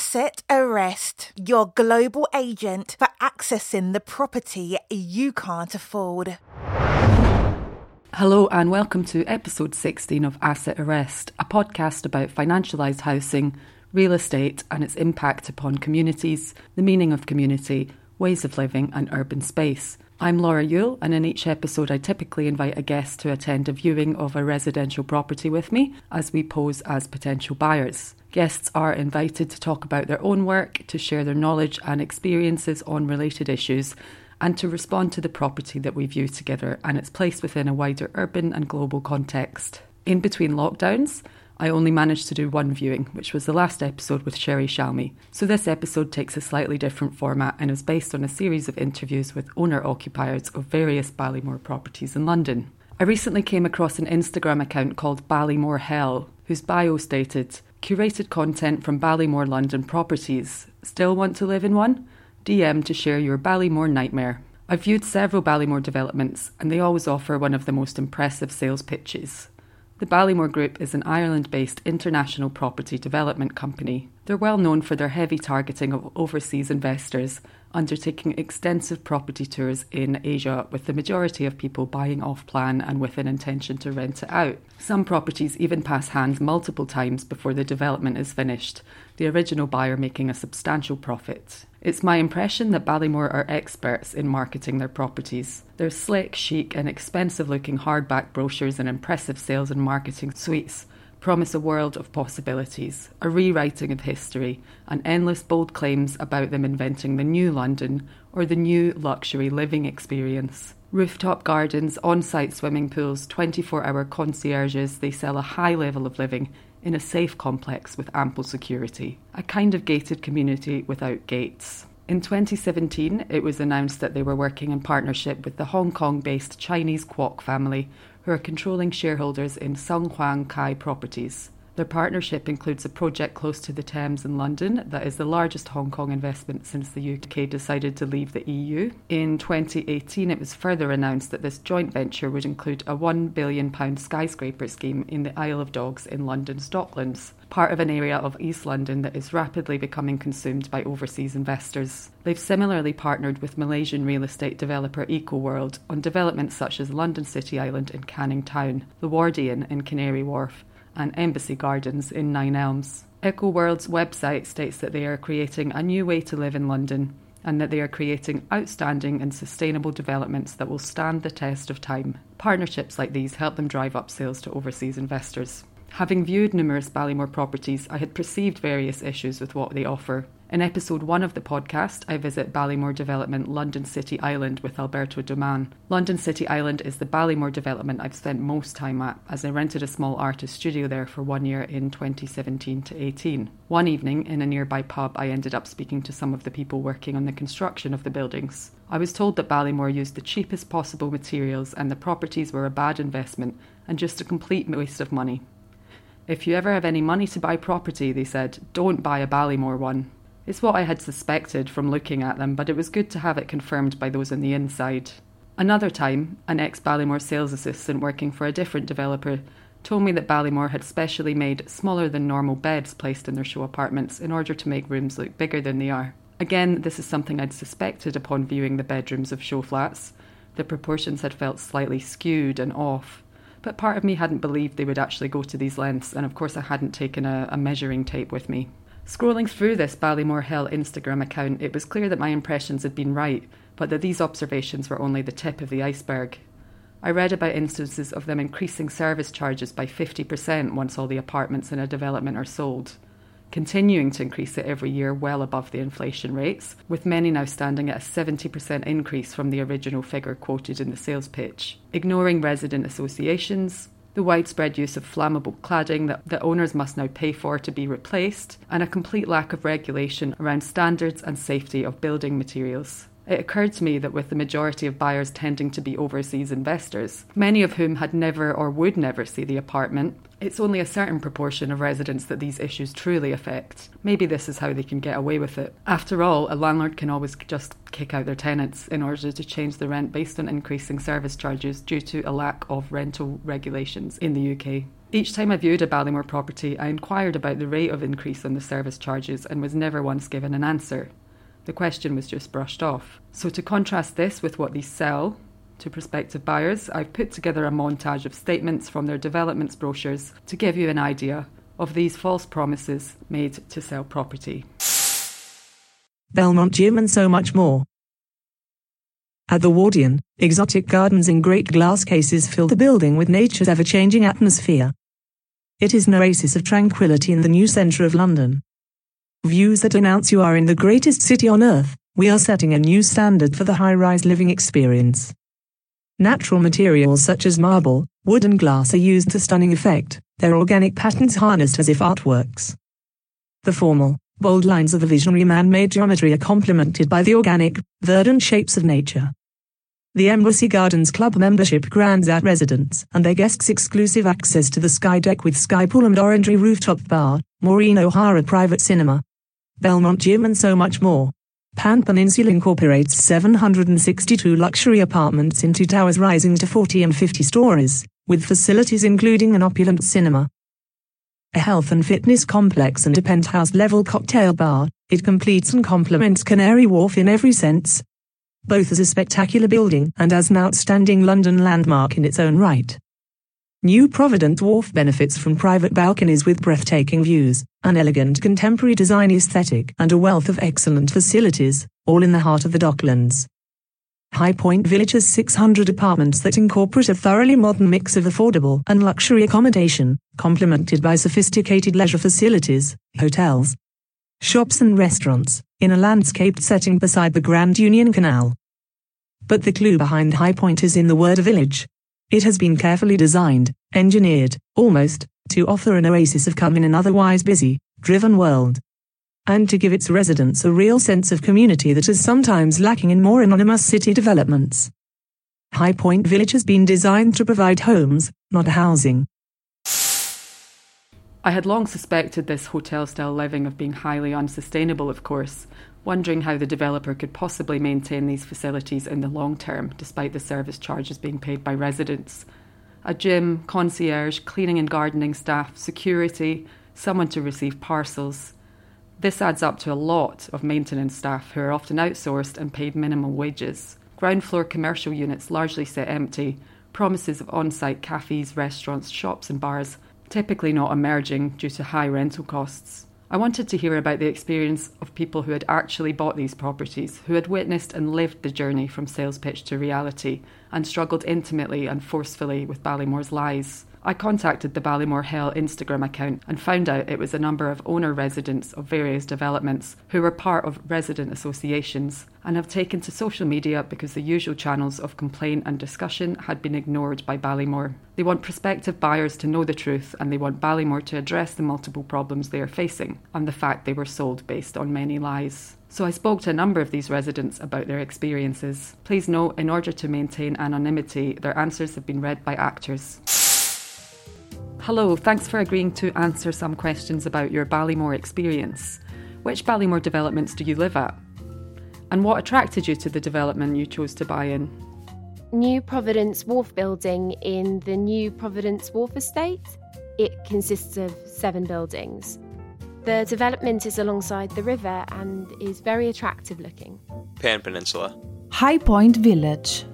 Asset Arrest, your global agent for accessing the property you can't afford. Hello, and welcome to episode 16 of Asset Arrest, a podcast about financialised housing, real estate, and its impact upon communities, the meaning of community, ways of living, and urban space. I'm Laura Yule, and in each episode, I typically invite a guest to attend a viewing of a residential property with me as we pose as potential buyers. Guests are invited to talk about their own work, to share their knowledge and experiences on related issues, and to respond to the property that we view together and its place within a wider urban and global context. In between lockdowns, I only managed to do one viewing, which was the last episode with Sherry Shalmy. So this episode takes a slightly different format and is based on a series of interviews with owner occupiers of various Ballymore properties in London. I recently came across an Instagram account called Ballymore Hell, whose bio stated curated content from Ballymore London properties. Still want to live in one? DM to share your Ballymore nightmare. I've viewed several Ballymore developments, and they always offer one of the most impressive sales pitches. The Ballymore Group is an Ireland based international property development company. They're well known for their heavy targeting of overseas investors, undertaking extensive property tours in Asia, with the majority of people buying off plan and with an intention to rent it out. Some properties even pass hands multiple times before the development is finished, the original buyer making a substantial profit. It's my impression that Ballymore are experts in marketing their properties. Their slick, chic, and expensive looking hardback brochures and impressive sales and marketing suites promise a world of possibilities, a rewriting of history, and endless bold claims about them inventing the new London or the new luxury living experience. Rooftop gardens, on site swimming pools, 24 hour concierges, they sell a high level of living in a safe complex with ample security, a kind of gated community without gates. In 2017, it was announced that they were working in partnership with the Hong Kong based Chinese Kwok family, who are controlling shareholders in Sun Hung Kai Properties. Their partnership includes a project close to the Thames in London that is the largest Hong Kong investment since the UK decided to leave the EU. In 2018, it was further announced that this joint venture would include a £1 billion skyscraper scheme in the Isle of Dogs in London's Docklands, part of an area of East London that is rapidly becoming consumed by overseas investors. They've similarly partnered with Malaysian real estate developer EcoWorld on developments such as London City Island in Canning Town, the Wardian in Canary Wharf, and Embassy Gardens in Nine Elms. EcoWorld's website states that they are creating a new way to live in London and that they are creating outstanding and sustainable developments that will stand the test of time. Partnerships like these help them drive up sales to overseas investors. Having viewed numerous Ballymore properties, I had perceived various issues with what they offer. In episode one of the podcast, I visit Ballymore Development London City Island with Alberto Duman. London City Island is the Ballymore development I've spent most time at, as I rented a small artist studio there for one year in 2017 to 18. One evening, in a nearby pub, I ended up speaking to some of the people working on the construction of the buildings. I was told that Ballymore used the cheapest possible materials and the properties were a bad investment and just a complete waste of money. If you ever have any money to buy property, they said, don't buy a Ballymore one. It's what I had suspected from looking at them, but it was good to have it confirmed by those on the inside. Another time, an ex Ballymore sales assistant working for a different developer told me that Ballymore had specially made smaller than normal beds placed in their show apartments in order to make rooms look bigger than they are. Again, this is something I'd suspected upon viewing the bedrooms of show flats. The proportions had felt slightly skewed and off, but part of me hadn't believed they would actually go to these lengths, and of course, I hadn't taken a, a measuring tape with me. Scrolling through this Ballymore Hell Instagram account, it was clear that my impressions had been right, but that these observations were only the tip of the iceberg. I read about instances of them increasing service charges by 50% once all the apartments in a development are sold, continuing to increase it every year well above the inflation rates, with many now standing at a 70% increase from the original figure quoted in the sales pitch, ignoring resident associations, the widespread use of flammable cladding that the owners must now pay for to be replaced, and a complete lack of regulation around standards and safety of building materials. It occurred to me that with the majority of buyers tending to be overseas investors, many of whom had never or would never see the apartment, it's only a certain proportion of residents that these issues truly affect. Maybe this is how they can get away with it. After all, a landlord can always just kick out their tenants in order to change the rent based on increasing service charges due to a lack of rental regulations in the UK. Each time I viewed a Ballymore property, I inquired about the rate of increase on the service charges and was never once given an answer. The question was just brushed off. So, to contrast this with what these sell to prospective buyers, I've put together a montage of statements from their developments brochures to give you an idea of these false promises made to sell property. Belmont Gym and so much more. At the Wardian, exotic gardens in great glass cases fill the building with nature's ever changing atmosphere. It is an oasis of tranquility in the new centre of London. Views that announce you are in the greatest city on earth, we are setting a new standard for the high rise living experience. Natural materials such as marble, wood, and glass are used to stunning effect, their organic patterns harnessed as if artworks. The formal, bold lines of the visionary man made geometry are complemented by the organic, verdant shapes of nature. The Embassy Gardens Club membership grants our residents and their guests exclusive access to the Sky Deck with Sky Pool and Orangery Rooftop Bar, Maureen O'Hara Private Cinema, Belmont Gym and so much more. Pan Peninsula incorporates 762 luxury apartments in two towers rising to 40 and 50 stories, with facilities including an opulent cinema, a health and fitness complex and a penthouse level cocktail bar, it completes and complements Canary Wharf in every sense, both as a spectacular building and as an outstanding London landmark in its own right. New Providence Wharf benefits from private balconies with breathtaking views, an elegant contemporary design aesthetic, and a wealth of excellent facilities, all in the heart of the Docklands. High Point Village has 600 apartments that incorporate a thoroughly modern mix of affordable and luxury accommodation, complemented by sophisticated leisure facilities, hotels, shops and restaurants, in a landscaped setting beside the Grand Union Canal. But the clue behind High Point is in the word village. It has been carefully designed, engineered, almost, to offer an oasis of calm in an otherwise busy, driven world. And to give its residents a real sense of community that is sometimes lacking in more anonymous city developments. High Point Village has been designed to provide homes, not housing. I had long suspected this hotel style living of being highly unsustainable, of course, wondering how the developer could possibly maintain these facilities in the long term, despite the service charges being paid by residents. A gym, concierge, cleaning and gardening staff, security, someone to receive parcels. This adds up to a lot of maintenance staff who are often outsourced and paid minimal wages. Ground floor commercial units largely sit empty, promises of on site cafes, restaurants, shops, and bars typically not emerging due to high rental costs. I wanted to hear about the experience of people who had actually bought these properties, who had witnessed and lived the journey from sales pitch to reality, and struggled intimately and forcefully with Ballymore's lies. I contacted the Ballymore Hell Instagram account and found out it was a number of owner residents of various developments who were part of resident associations and have taken to social media because the usual channels of complaint and discussion had been ignored by Ballymore. They want prospective buyers to know the truth and they want Ballymore to address the multiple problems they are facing and the fact they were sold based on many lies. So I spoke to a number of these residents about their experiences. Please note, in order to maintain anonymity, their answers have been read by actors. Hello, thanks for agreeing to answer some questions about your Ballymore experience. Which Ballymore developments do you live at? And what attracted you to the development you chose to buy in? New Providence Wharf building in the New Providence Wharf estate. It consists of seven buildings. The development is alongside the river and is very attractive looking. Pan Peninsula. High Point Village.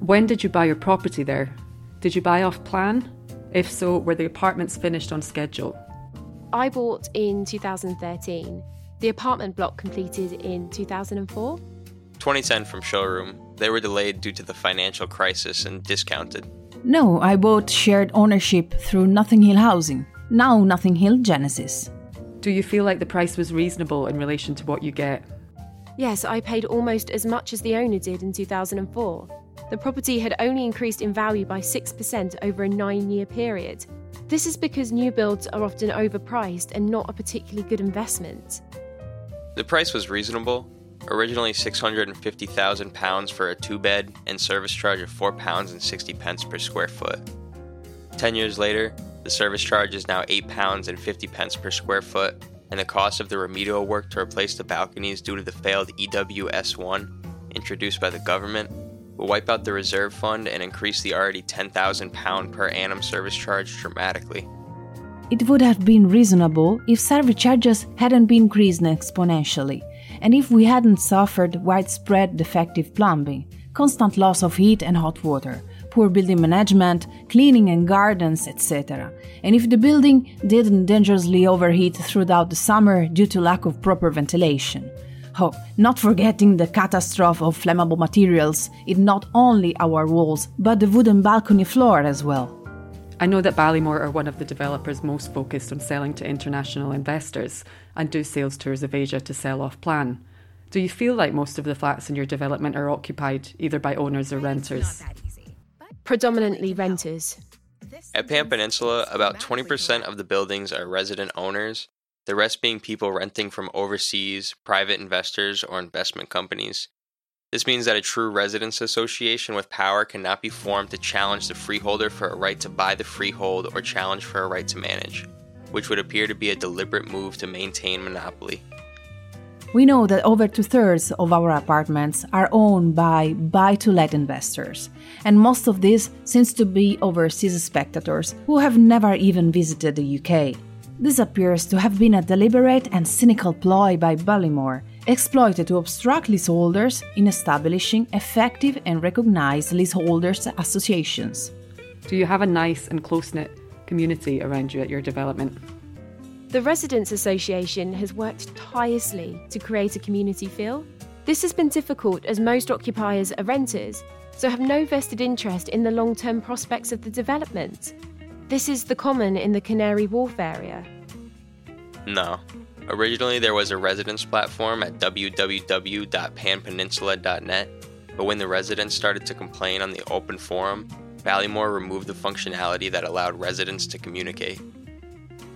When did you buy your property there? Did you buy off plan? If so, were the apartments finished on schedule? I bought in 2013. The apartment block completed in 2004. 2010 from showroom. They were delayed due to the financial crisis and discounted. No, I bought shared ownership through Notting Hill Housing, now Notting Hill Genesis. Do you feel like the price was reasonable in relation to what you get? Yes, I paid almost as much as the owner did in 2004. The property had only increased in value by 6% over a nine year period. This is because new builds are often overpriced and not a particularly good investment. The price was reasonable. Originally £650,000 for a two bed and service charge of £4.60 pence per square foot. Ten years later, the service charge is now £8 and 50 pence per square foot, and the cost of the remedial work to replace the balconies due to the failed EWS1 introduced by the government will wipe out the reserve fund and increase the already £10,000 per annum service charge dramatically. it would have been reasonable if service charges hadn't been increased exponentially, and if we hadn't suffered widespread defective plumbing, constant loss of heat and hot water, poor building management, cleaning and gardens, etc. And if the building didn't dangerously overheat throughout the summer due to lack of proper ventilation. Oh, not forgetting the catastrophe of flammable materials in not only our walls, but the wooden balcony floor as well. I know that Ballymore are one of the developers most focused on selling to international investors and do sales tours of Asia to sell off plan. Do you feel like most of the flats in your development are occupied either by owners or renters? Predominantly renters. At Pan Peninsula, about 20% of the buildings are resident owners, the rest being people renting from overseas, private investors, or investment companies. This means that a true residence association with power cannot be formed to challenge the freeholder for a right to buy the freehold or challenge for a right to manage, which would appear to be a deliberate move to maintain monopoly. We know that over two thirds of our apartments are owned by buy to let investors, and most of these seems to be overseas spectators who have never even visited the UK. This appears to have been a deliberate and cynical ploy by Ballymore, exploited to obstruct leaseholders in establishing effective and recognized leaseholders associations. Do you have a nice and close knit community around you at your development? The Residents Association has worked tirelessly to create a community feel. This has been difficult as most occupiers are renters, so have no vested interest in the long term prospects of the development. This is the common in the Canary Wharf area. No. Originally, there was a residence platform at www.panpeninsula.net, but when the residents started to complain on the open forum, Ballymore removed the functionality that allowed residents to communicate.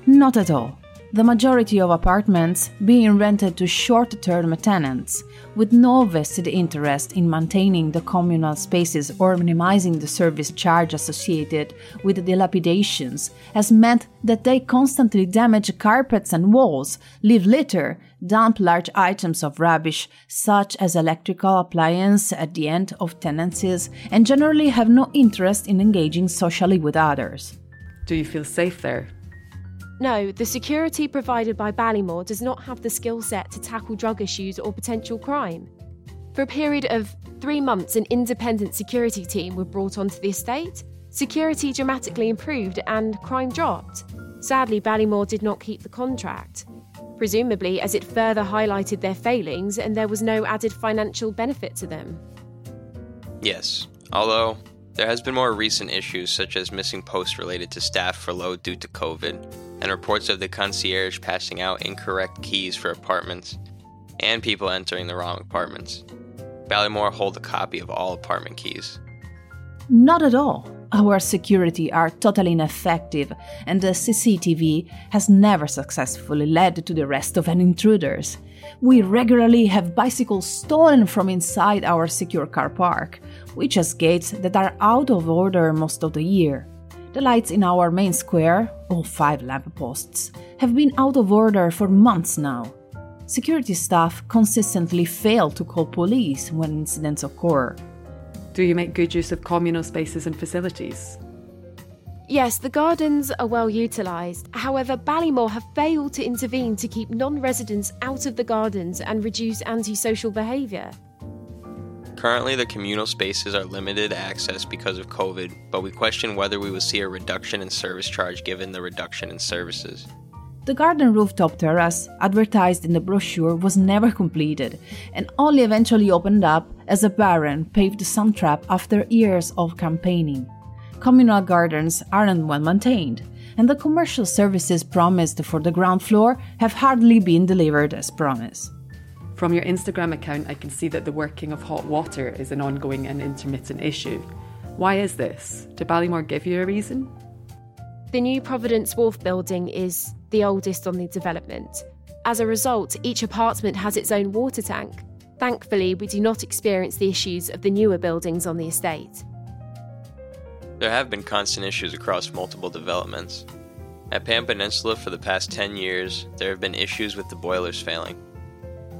Not at all the majority of apartments being rented to short term tenants, with no vested interest in maintaining the communal spaces or minimizing the service charge associated with the dilapidations, has meant that they constantly damage carpets and walls, leave litter, dump large items of rubbish, such as electrical appliances, at the end of tenancies, and generally have no interest in engaging socially with others. Do you feel safe there? No, the security provided by Ballymore does not have the skill set to tackle drug issues or potential crime. For a period of three months, an independent security team were brought onto the estate. Security dramatically improved and crime dropped. Sadly, Ballymore did not keep the contract, presumably as it further highlighted their failings and there was no added financial benefit to them. Yes, although there has been more recent issues such as missing posts related to staff furlough due to COVID and reports of the concierge passing out incorrect keys for apartments and people entering the wrong apartments. Ballymore hold a copy of all apartment keys. Not at all. Our security are totally ineffective, and the CCTV has never successfully led to the arrest of any intruders. We regularly have bicycles stolen from inside our secure car park, which has gates that are out of order most of the year. The lights in our main square, all five lampposts, have been out of order for months now. Security staff consistently fail to call police when incidents occur. Do you make good use of communal spaces and facilities? Yes, the gardens are well utilised. However, Ballymore have failed to intervene to keep non residents out of the gardens and reduce antisocial behaviour. Currently, the communal spaces are limited access because of COVID, but we question whether we will see a reduction in service charge given the reduction in services. The garden rooftop terrace, advertised in the brochure, was never completed and only eventually opened up as a barren, paved sand trap after years of campaigning. Communal gardens aren't well maintained, and the commercial services promised for the ground floor have hardly been delivered as promised. From your Instagram account, I can see that the working of hot water is an ongoing and intermittent issue. Why is this? Did Ballymore give you a reason? The new Providence Wharf building is the oldest on the development. As a result, each apartment has its own water tank. Thankfully, we do not experience the issues of the newer buildings on the estate. There have been constant issues across multiple developments. At Pan Peninsula for the past 10 years, there have been issues with the boilers failing.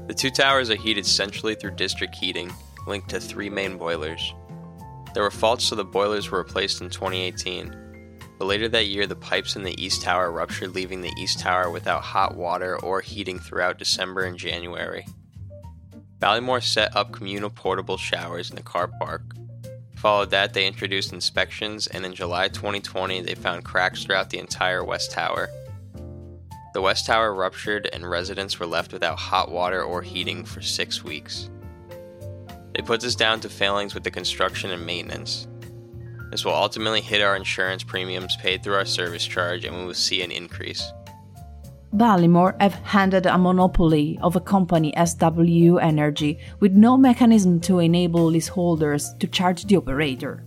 The two towers are heated centrally through district heating, linked to three main boilers. There were faults, so the boilers were replaced in 2018. but later that year the pipes in the East Tower ruptured, leaving the East Tower without hot water or heating throughout December and January. Ballymore set up communal portable showers in the car park. Followed that, they introduced inspections, and in July 2020, they found cracks throughout the entire West Tower. The West Tower ruptured, and residents were left without hot water or heating for six weeks. They put this down to failings with the construction and maintenance. This will ultimately hit our insurance premiums paid through our service charge, and we will see an increase. Ballymore have handed a monopoly of a company SW Energy with no mechanism to enable leaseholders to charge the operator.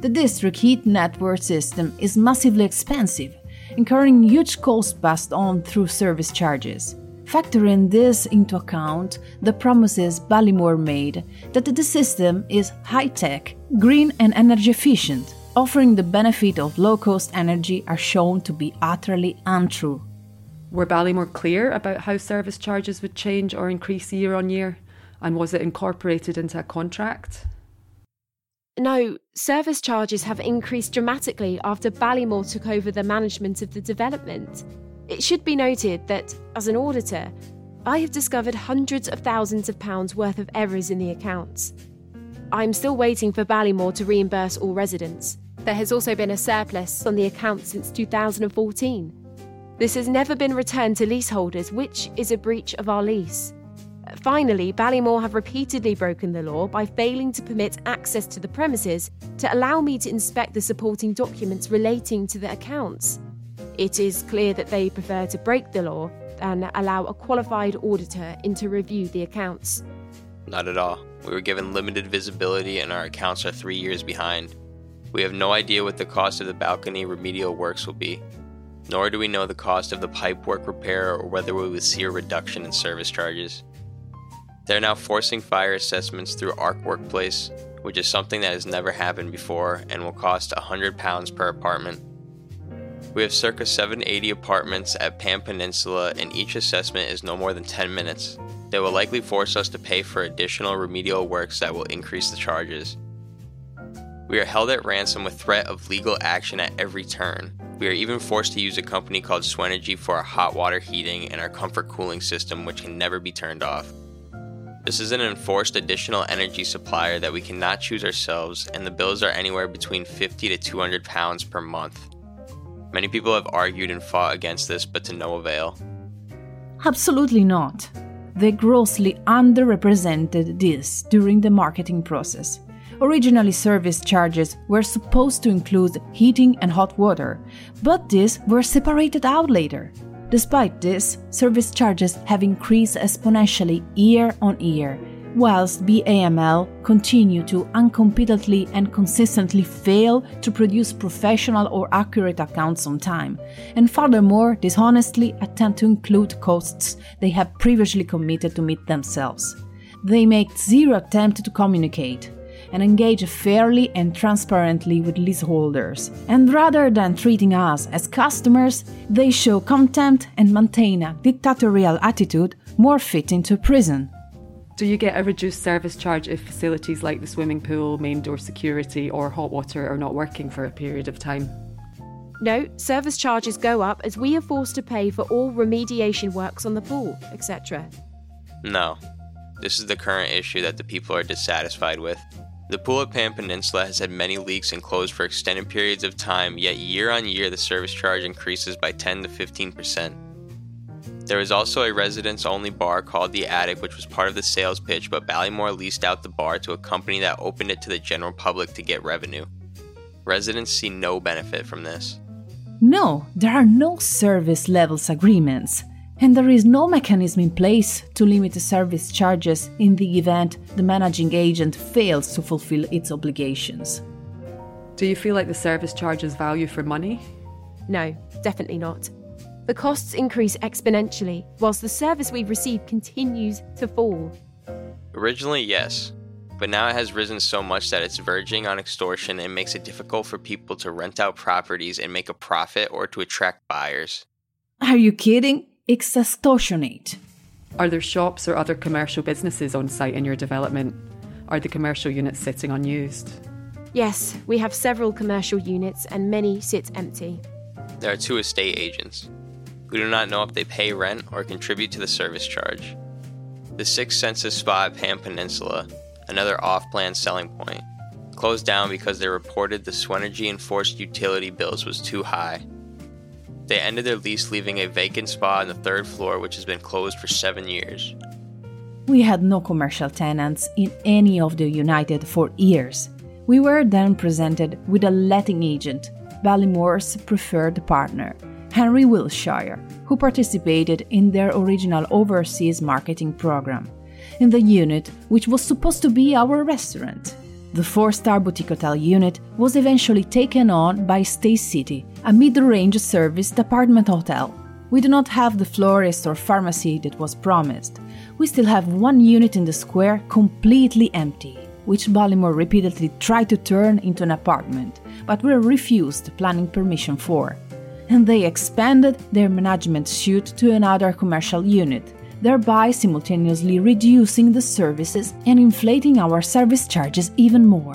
The district heat network system is massively expensive, incurring huge costs passed on through service charges. Factoring this into account, the promises Ballymore made that the system is high tech, green, and energy efficient, offering the benefit of low cost energy, are shown to be utterly untrue. Were Ballymore clear about how service charges would change or increase year on year? And was it incorporated into a contract? No, service charges have increased dramatically after Ballymore took over the management of the development. It should be noted that, as an auditor, I have discovered hundreds of thousands of pounds worth of errors in the accounts. I'm still waiting for Ballymore to reimburse all residents. There has also been a surplus on the account since 2014. This has never been returned to leaseholders, which is a breach of our lease. Finally, Ballymore have repeatedly broken the law by failing to permit access to the premises to allow me to inspect the supporting documents relating to the accounts. It is clear that they prefer to break the law than allow a qualified auditor in to review the accounts. Not at all. We were given limited visibility and our accounts are three years behind. We have no idea what the cost of the balcony remedial works will be, nor do we know the cost of the pipework repair or whether we will see a reduction in service charges. They're now forcing fire assessments through Arc Workplace, which is something that has never happened before and will cost £100 per apartment. We have circa 780 apartments at Pan Peninsula, and each assessment is no more than 10 minutes. They will likely force us to pay for additional remedial works that will increase the charges. We are held at ransom with threat of legal action at every turn. We are even forced to use a company called Swenergy for our hot water heating and our comfort cooling system, which can never be turned off. This is an enforced additional energy supplier that we cannot choose ourselves, and the bills are anywhere between 50 to 200 pounds per month. Many people have argued and fought against this, but to no avail. Absolutely not. They grossly underrepresented this during the marketing process. Originally, service charges were supposed to include heating and hot water, but these were separated out later. Despite this, service charges have increased exponentially year on year, whilst BAML continue to uncompetently and consistently fail to produce professional or accurate accounts on time, and furthermore dishonestly attempt to include costs they have previously committed to meet themselves. They make zero attempt to communicate, and engage fairly and transparently with leaseholders. And rather than treating us as customers, they show contempt and maintain a dictatorial attitude more fitting to prison. Do you get a reduced service charge if facilities like the swimming pool, main door security, or hot water are not working for a period of time? No, service charges go up as we are forced to pay for all remediation works on the pool, etc. No. This is the current issue that the people are dissatisfied with. The Pan Peninsula has had many leaks and closed for extended periods of time, yet year on year the service charge increases by 10 to 15%. There is also a residents only bar called The Attic, which was part of the sales pitch, but Ballymore leased out the bar to a company that opened it to the general public to get revenue. Residents see no benefit from this. No, there are no service levels agreements and there is no mechanism in place to limit the service charges in the event the managing agent fails to fulfill its obligations. Do you feel like the service charges value for money? No, definitely not. The costs increase exponentially, whilst the service we receive continues to fall. Originally, yes, but now it has risen so much that it's verging on extortion and makes it difficult for people to rent out properties and make a profit or to attract buyers. Are you kidding? It's extortionate. Are there shops or other commercial businesses on site in your development? Are the commercial units sitting unused? Yes, we have several commercial units and many sit empty. There are two estate agents. We do not know if they pay rent or contribute to the service charge. The Six Senses Spa at Pan Peninsula, another off plan selling point, closed down because they reported the Swenergy enforced utility bills was too high. They ended their lease, leaving a vacant spot on the third floor, which has been closed for seven years. We had no commercial tenants in any of the United for years. We were then presented with a letting agent, Ballymore's preferred partner, Henry Wiltshire, who participated in their original overseas marketing program, in the unit which was supposed to be our restaurant. The four star boutique hotel unit was eventually taken on by Staycity, a mid range service department hotel. We do not have the florist or pharmacy that was promised. We still have one unit in the square completely empty which Ballymore repeatedly tried to turn into an apartment, but were refused planning permission for. And they expanded their management suite to another commercial unit, thereby simultaneously reducing the services and inflating our service charges even more.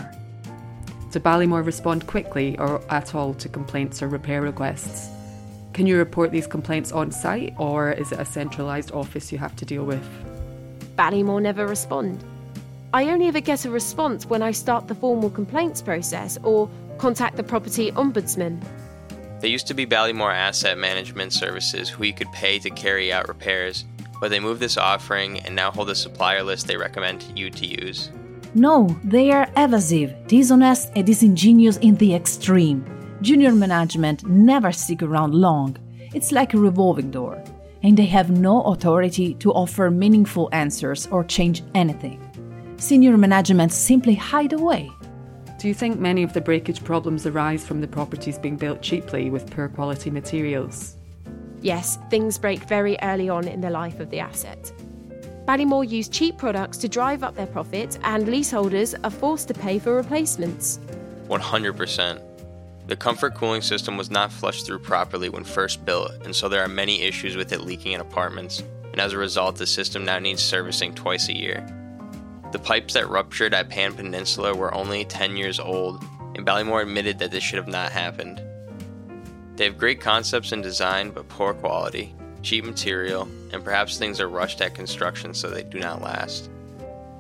Did Ballymore respond quickly or at all to complaints or repair requests? Can you report these complaints on site or is it a centralised office you have to deal with? Ballymore never respond. I only ever get a response when I start the formal complaints process or contact the property ombudsman. There used to be Ballymore Asset Management Services who you could pay to carry out repairs, but they moved this offering and now hold a supplier list they recommend you to use. No, they are evasive, dishonest, and disingenuous in the extreme. Junior management never stick around long. It's like a revolving door, and they have no authority to offer meaningful answers or change anything senior management simply hide away. Do you think many of the breakage problems arise from the properties being built cheaply with poor quality materials? Yes, things break very early on in the life of the asset. Ballymore use cheap products to drive up their profit, and leaseholders are forced to pay for replacements. 100%. The comfort cooling system was not flushed through properly when first built, and so there are many issues with it leaking in apartments, and as a result, the system now needs servicing twice a year. The pipes that ruptured at Pan Peninsula were only 10 years old, and Ballymore admitted that this should have not happened. They have great concepts and design, but poor quality, cheap material, and perhaps things are rushed at construction so they do not last.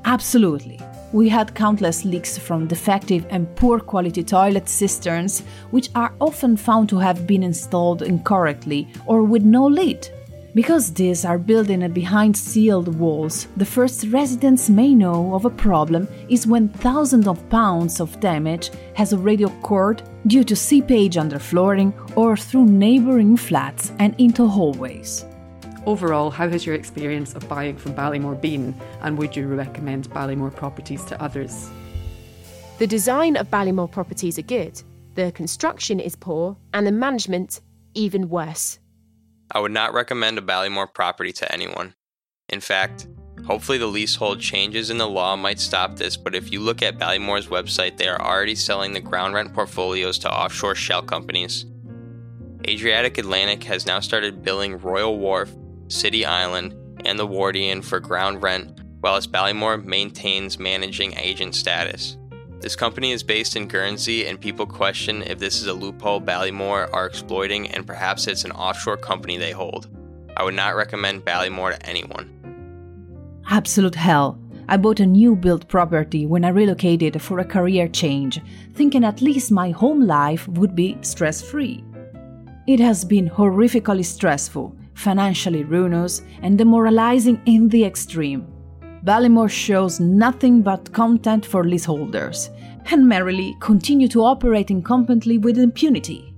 Absolutely. We had countless leaks from defective and poor quality toilet cisterns, which are often found to have been installed incorrectly or with no lid. Because these are built in behind sealed walls, the first residents may know of a problem is when thousands of pounds of damage has already occurred due to seepage under flooring or through neighboring flats and into hallways. Overall, how has your experience of buying from Ballymore been, and would you recommend Ballymore properties to others? The design of Ballymore properties are good, the construction is poor, and the management even worse. I would not recommend a Ballymore property to anyone. In fact, hopefully the leasehold changes in the law might stop this, but if you look at Ballymore's website, they are already selling the ground rent portfolios to offshore shell companies. Adriatic Atlantic has now started billing Royal Wharf, City Island, and the Wardian for ground rent, while Ballymore maintains managing agent status. This company is based in Guernsey, and people question if this is a loophole Ballymore are exploiting, and perhaps it's an offshore company they hold. I would not recommend Ballymore to anyone. Absolute hell. I bought a new built property when I relocated for a career change, thinking at least my home life would be stress free. It has been horrifically stressful, financially ruinous, and demoralizing in the extreme. Ballymore shows nothing but content for leaseholders and merrily continue to operate incompetently with impunity.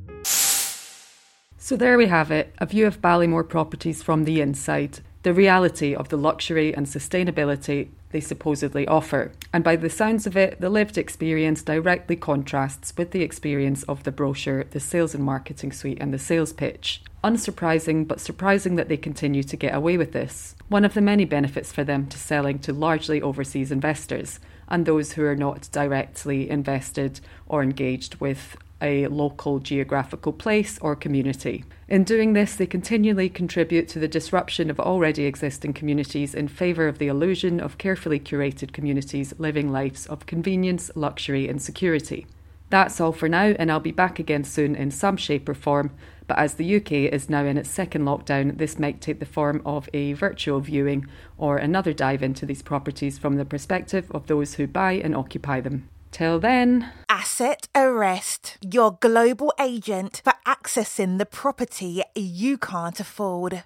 So there we have it a view of Ballymore properties from the inside, the reality of the luxury and sustainability they supposedly offer. And by the sounds of it, the lived experience directly contrasts with the experience of the brochure, the sales and marketing suite, and the sales pitch. Unsurprising, but surprising that they continue to get away with this. One of the many benefits for them to selling to largely overseas investors and those who are not directly invested or engaged with a local geographical place or community. In doing this, they continually contribute to the disruption of already existing communities in favour of the illusion of carefully curated communities living lives of convenience, luxury, and security. That's all for now, and I'll be back again soon in some shape or form. But as the UK is now in its second lockdown, this might take the form of a virtual viewing or another dive into these properties from the perspective of those who buy and occupy them. Till then, Asset Arrest, your global agent for accessing the property you can't afford.